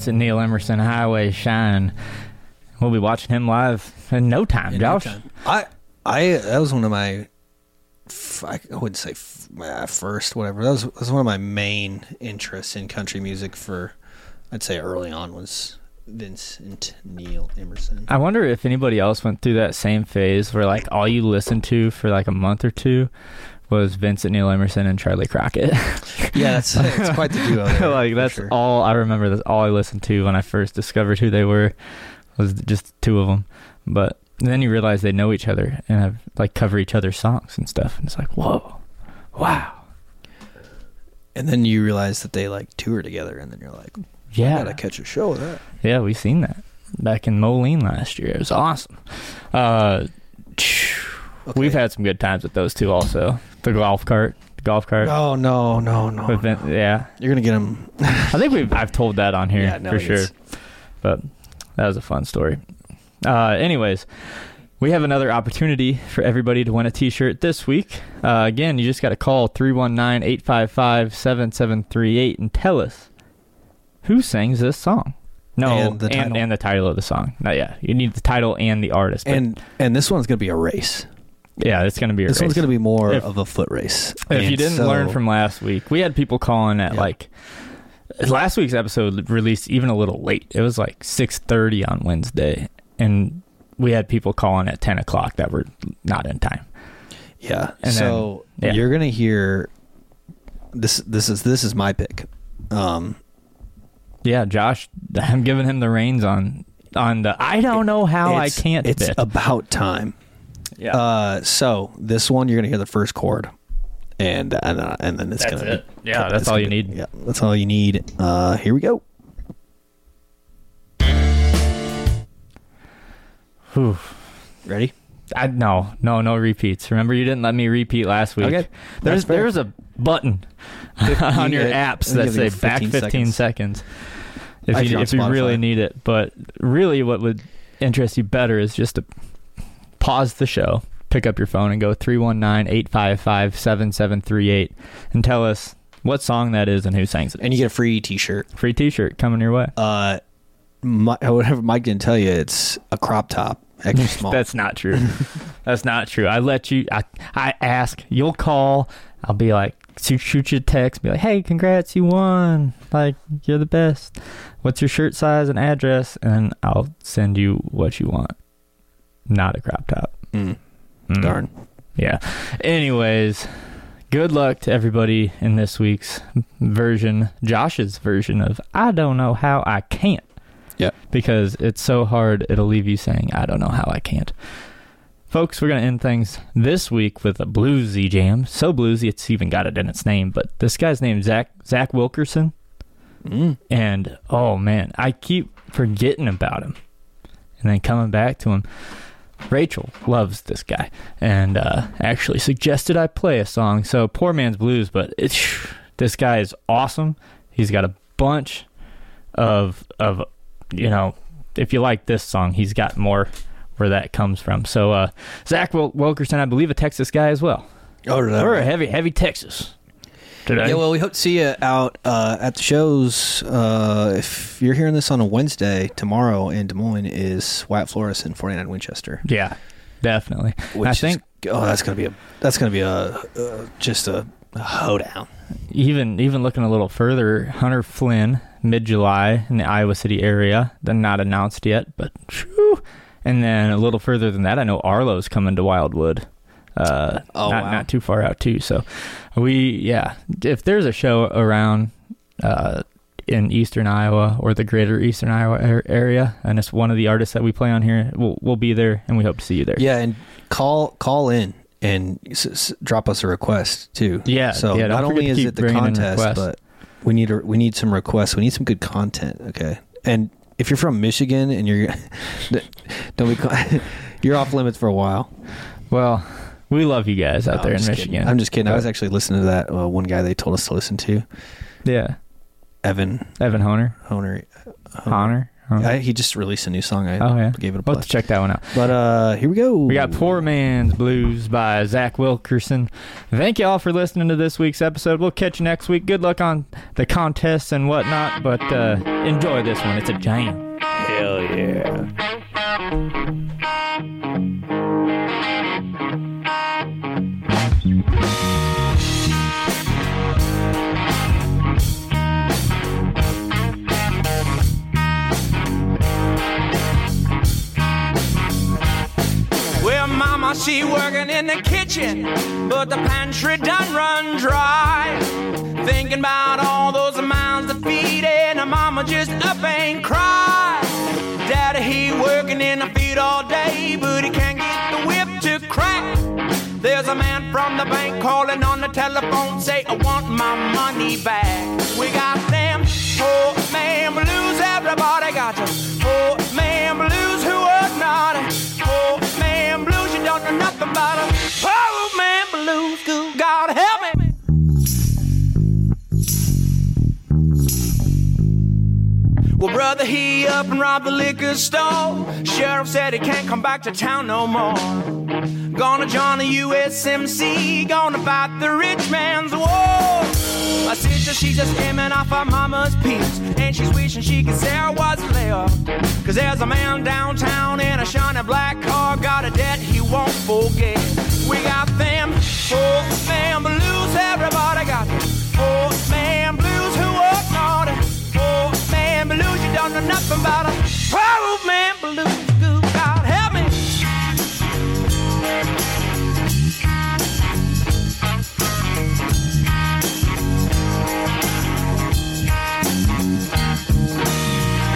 Some Vincent Neil Emerson Highway Shine. We'll be watching him live in no time, Josh. I I that was one of my I wouldn't say uh, first whatever. That was, that was one of my main interests in country music for I'd say early on was Vincent Neil Emerson. I wonder if anybody else went through that same phase where like all you listened to for like a month or two was Vincent Neil Emerson and Charley Crockett. Yeah, that's it's quite the duo. There, like that's sure. all I remember. That's all I listened to when I first discovered who they were was just two of them. But then you realize they know each other and have like cover each other's songs and stuff, and it's like whoa, wow, And then you realize that they like tour together, and then you're like, Yeah. I gotta catch a show of that. yeah, we've seen that back in Moline last year. It was awesome. Uh, We've had some good times with those two also. The golf cart the golf cart. Oh no, no, no. With Vin- yeah, You're gonna get him. I think we've I've told that on here Yeah, no, for sure. But that was a fun story. Uh, anyways, we have another opportunity for everybody to win a T-shirt this week. Uh, again, you just got to call 319-855-7738 and tell us who sings this song. No, And the and, title. and the title of the song. Not yet. You need the title and the artist. but- And and this one's gonna be a race. Yeah, it's gonna be a This one's gonna be more If- of a foot race. If you And didn't so- learn from last week, we had people calling at Yeah. like last week's episode released even a little late. It was like six thirty on Wednesday, and we had people calling at ten o'clock that were not in time. Yeah. And so then- yeah. you're gonna hear this. This is this is my pick. Um, Yeah, Josh, I'm giving him the reins on on the. I don't know how I it's- can't. It's bit. about time. Yeah. Uh, so this one you're gonna hear the first chord, and and uh, and then it's That's gonna. it. Yeah, that's all you be- need. Yeah, that's all you need. Uh, here we go. Whew. Ready? I no no no repeats. Remember you didn't let me repeat last week. Okay, There's there's a button on your you apps that say it back 15 15 seconds. If you if you really need it, but really what would interest you better is just to pause the show, pick up your phone and go 319-855-7738 and tell us what song that is and who sings it. And you get a free T-shirt. Free t-shirt coming your way. Uh, my, whatever Mike didn't tell you, it's a crop top, extra small. That's not true. That's not true. I let you. I I ask. You'll call. I'll be like, shoot, shoot you a text. Be like, hey, congrats, you won. Like, you're the best. What's your shirt size and address? And I'll send you what you want. Not a crop top. Mm. Mm. Darn. Yeah. Anyways, good luck to everybody in this week's version, Josh's version of I don't know how I can't. Yeah. Because it's so hard, it'll leave you saying, I don't know how I can't. Folks, we're going to end things this week with a bluesy jam. So bluesy, it's even got it in its name. But this guy's named Zach Zach Wilkerson. Mm. And oh man, I keep forgetting about him and then coming back to him. Rachel loves this guy and uh, actually suggested I play a song. So poor man's blues, but this guy is awesome. He's got a bunch of of you know, if you like this song, he's got more where that comes from. So uh, Zach Wilkerson, I believe, a Texas guy as well. Oh, I- We're a heavy, heavy Texas today. Yeah, well, we hope to see you out uh, at the shows. Uh, if you're hearing this on a Wednesday, tomorrow in Des Moines is Wyatt Flores and 49 Winchester. Yeah, definitely. Which I is- think oh, that's gonna be a that's gonna be a uh, just a, a hoedown. even even looking a little further, Hunter Flynn, mid July in the Iowa City area, then not announced yet, but shoo. and then a little further than that, I know Arlo's coming to Wildwood. Uh, Oh, not wow. not too far out too. So we yeah, if there's a show around uh, in eastern Iowa or the greater eastern Iowa ar- area, and it's one of the artists that we play on here, we'll we'll be there, and we hope to see you there. Yeah, and call call in and s- s- drop us a request too. Yeah, So yeah, don't only is it the contest, but we need a, we need some requests. We need some good content. Okay, and if you're from Michigan and you're don't be you're off limits for a while. Well, we love you guys out No, there in just Michigan. kidding. I'm just kidding. I was actually listening to that uh, one guy they told us to listen to, yeah, Evan Evan Honer, Honer. Honor. I, he just released a new song. I Oh yeah, gave it a We'll play. to check that one out. But uh, here we go. We got Poor Man's Blues by Zach Wilkerson. Thank you all for listening to this week's episode. We'll catch you next week. Good luck on the contests and whatnot, but uh, enjoy this one. It's a jam. Hell yeah. She working in the kitchen, but the pantry done run dry. Thinking about all those mouths to feed, and her mama just up and cry. Daddy, he working in the field all day, but he can't get the whip to crack. There's a man from the bank calling on the telephone, say, I want my money back. We got man blues, Well, brother, he up and robbed the liquor store. Sheriff said he can't come back to town no more. Gonna join the USMC, gonna fight the rich man's war. My sister, she's just aiming off her mama's piece. And she's wishing she could say I was left. Cause there's a man downtown in a shiny black car, got a debt he won't forget. We got them poor man blues, everybody got four blues, you don't know nothing about a poor man blues. Good God help me.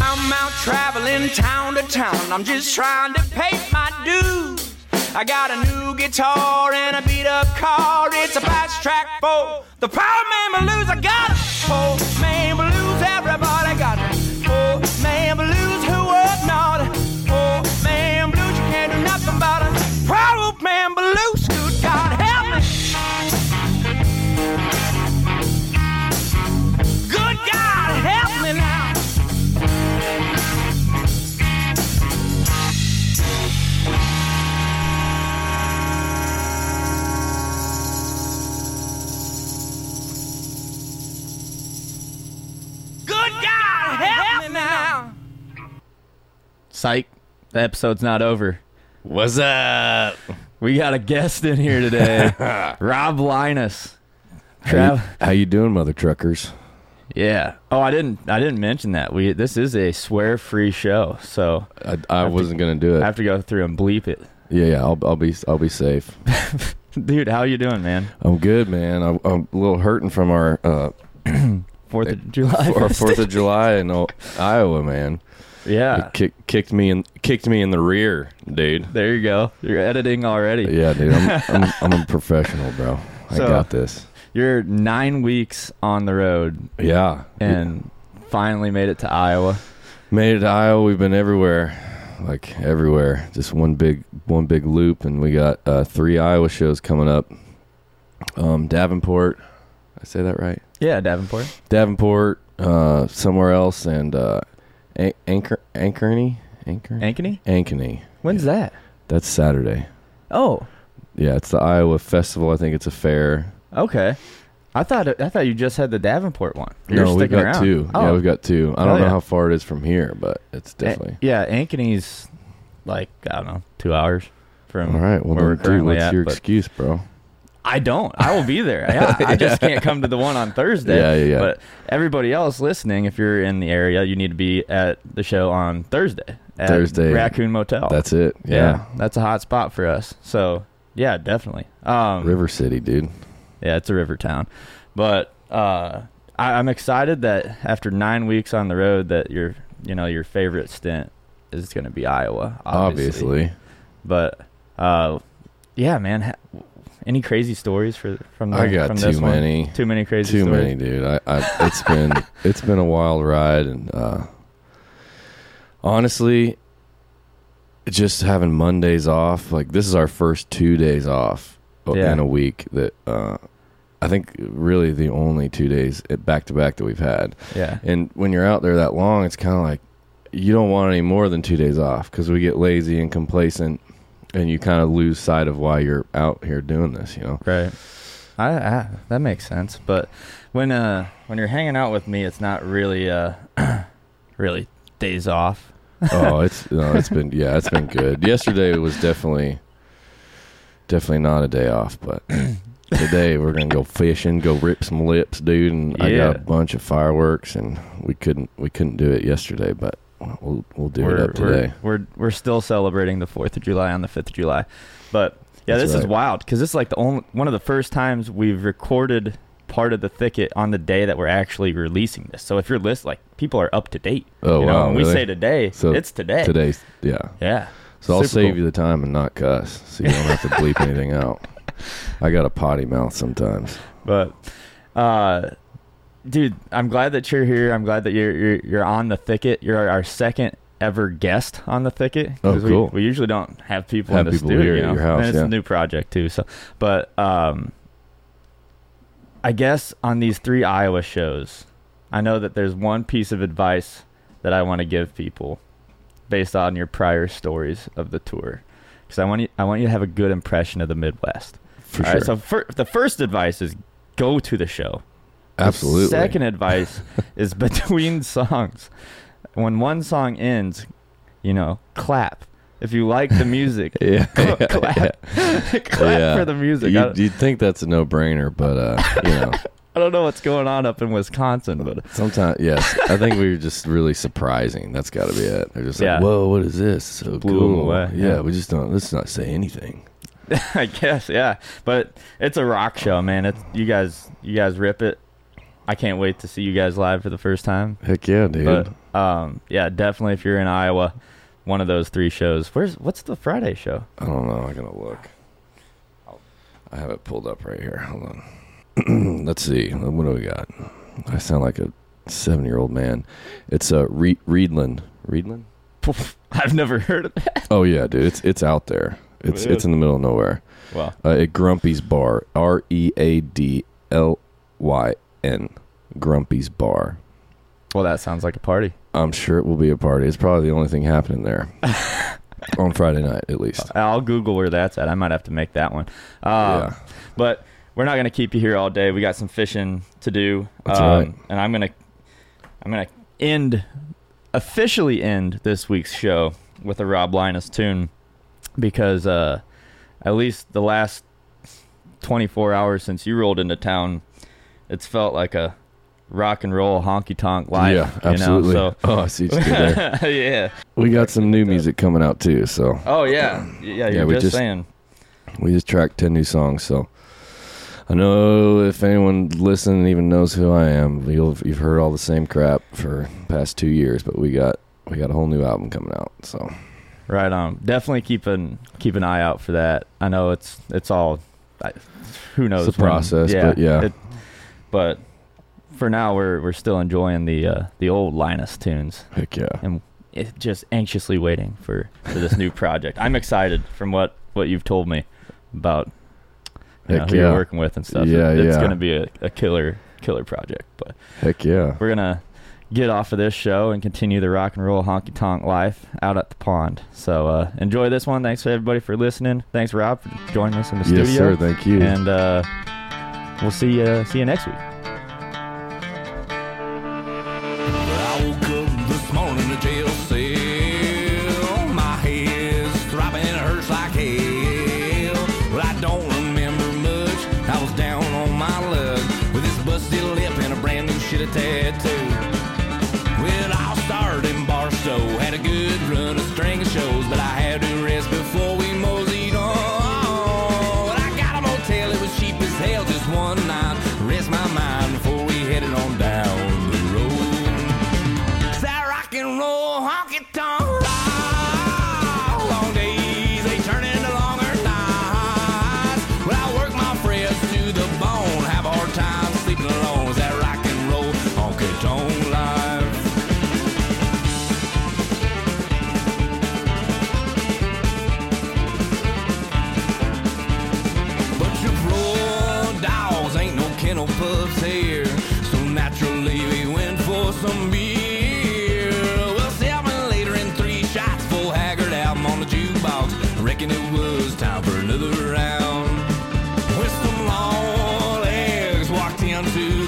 I'm out traveling town to town. I'm just trying to pay my dues. I got a new guitar and a beat up car. It's a fast track for the Poor Man Blues. I got a Poor man blues, Psych. The episode's not over. What's up? We got a guest in here today, Rob Leines. How you, Trav- how you doing, mother truckers? Yeah. Oh, I didn't. I didn't mention that. We this is a swear-free show, so I, I wasn't gonna do it. I have to go through and bleep it. Yeah, yeah. I'll, I'll be I'll be safe. Dude, how you doing, man? I'm good, man. I'm, I'm a little hurting from our uh, Fourth of July. our Fourth of July in Iowa, man. Yeah. It kick, kicked me in kicked me in the rear, dude. There you go. You're editing already. Yeah, dude. I'm I'm, I'm a professional, bro. I So- got this. You're nine weeks on the road Yeah, and finally made it to Iowa. made it to Iowa. We've been everywhere, like everywhere. Just one big one big loop, and we got uh, three Iowa shows coming up. Um, Davenport. I say that right? Yeah, Davenport. Davenport, uh, somewhere else, and uh, An- Anchor Anchorney, Anchor Ankeny? Ankeny. When's that? That's Saturday. Oh, Yeah, it's the Iowa Festival. I think it's a fair. okay. I thought I thought you just had the Davenport one. You're no, we've sticking got around. two. Oh. Yeah, we've got two. I Hell don't oh, know yeah. how far it is from here, but it's A- definitely. yeah, Ankeny's like I don't know, two hours from All right. Well, where we're then, dude, currently what's at. your but excuse, bro? I don't. I will be there. Yeah, I just can't come to the one on Thursday. Yeah, yeah, yeah. But everybody else listening, if you're in the area, you need to be at the show on Thursday. At Thursday. Raccoon Motel. That's it. Yeah. that's a hot spot for us. So yeah, definitely. Um, River City, dude. Yeah, it's a river town. But uh, I, I'm excited that after nine weeks on the road, that your you know your favorite stint is going to be Iowa. Obviously. Obviously. But uh, yeah, man. Any crazy stories for from the, I got from too this one? many. Too many crazy. Too stories? many, dude. I, I it's been it's been a wild ride, and uh, honestly, just having Mondays off. Like this is our first two days off Yeah. in a week. That uh, I think really the only two days back to back that we've had. Yeah. And when you're out there that long, it's kind of like you don't want any more than two days off because we get lazy and complacent, and you kind of lose sight of why you're out here doing this. You know. Right. I, I that makes sense. But when uh when you're hanging out with me, it's not really uh really days off. oh, it's no, it's been yeah, it's been good. Yesterday was definitely definitely not a day off, but today we're gonna go fishing, go rip some lips, dude, and I got a bunch of fireworks, and we couldn't we couldn't do it yesterday, but we'll we'll do we're, it up today. We're, we're we're still celebrating the Fourth of July on the fifth of July, but yeah, That's this is wild because this is like the only one of the first times we've recorded part of the thicket on the day that we're actually releasing this. So if you're list like people are up to date. Oh you know, wow! when we say today, so it's today. Today's yeah. Yeah. So I'll save cool. you the time and not cuss, so you don't have to bleep anything out. I got a potty mouth sometimes. But, uh, dude, I'm glad that you're here. I'm glad that you're you're, you're on the thicket. You're our second ever guest on the thicket. Oh, 'cause we- cool. We, usually don't have people Have in the people studio. here you at your house, and it's yeah. a new project too. So, but um, I guess on these three Iowa shows, I know that there's one piece of advice that I want to give people based on your prior stories of the tour. Because I want you, I want you to have a good impression of the Midwest. For All right, sure. so fir- the first advice is go to the show. Absolutely. second advice is between songs. When one song ends, you know, clap. If you like the music, Yeah, cl- yeah, clap, yeah. clap Yeah. for the music. You, you'd think that's a no-brainer, but uh, you know, I don't know what's going on up in Wisconsin, but sometimes yes, I think we were just really surprising. That's got to be it. They're just like, "Whoa, what is this? So Blew cool." away, Yeah, yeah. we just don't. Let's not say anything. I guess, yeah. But it's a rock show, man. It's you guys you guys rip it. I can't wait to see you guys live for the first time. Heck yeah, dude. But um yeah, definitely if you're in Iowa, one of those three shows. Where's what's the Friday show? I don't know. I gotta look. I have it pulled up right here. Hold on. Let's see. What do we got? I sound like a seven-year-old man. It's uh, Re- Readlyn. Readlyn? I've never heard of that. Oh yeah, dude. It's it's out there. It's It it's in the middle of nowhere. Wow. Uh, at Grumpy's Bar. R E A D L Y N. Grumpy's Bar. Well, that sounds like a party. I'm sure it will be a party. It's probably the only thing happening there on Friday night, at least. I'll Google where that's at. I might have to make that one. Um, Yeah. But we're not gonna keep you here all day. We got some fishing to do. That's um, right. And I'm gonna I'm gonna end officially end this week's show with a Rob Leines tune because uh, at least the last 24 hours since you rolled into town, it's felt like a rock and roll honky tonk life. Yeah, you absolutely. Know? So Oh, I see what you did there. yeah. We got some new music coming out too, so Oh yeah. Yeah. You're we just, just- saying. we just tracked ten new songs. So I know if anyone listening even knows who I am, you'll you've heard all the same crap for past two years, but we got we got a whole new album coming out. So Right on. Definitely keep an keep an eye out for that. I know it's it's all, I, who knows It's a when- process, but yeah. It, but for now, we're we're still enjoying the uh, the old Leines tunes. Heck yeah. And it, just anxiously waiting for, for this new project. I'm excited from what what you've told me about you know, who yeah. you're working with and stuff. Yeah, It- it's yeah. gonna be a, a killer killer project. But heck yeah. we're gonna get off of this show and continue the rock and roll honky tonk life out at the pond. So uh, enjoy this one. Thanks to everybody for listening. Thanks Rob for joining us in the Yes, studio. sir. Thank you. And uh, we'll see you see you next week. Walked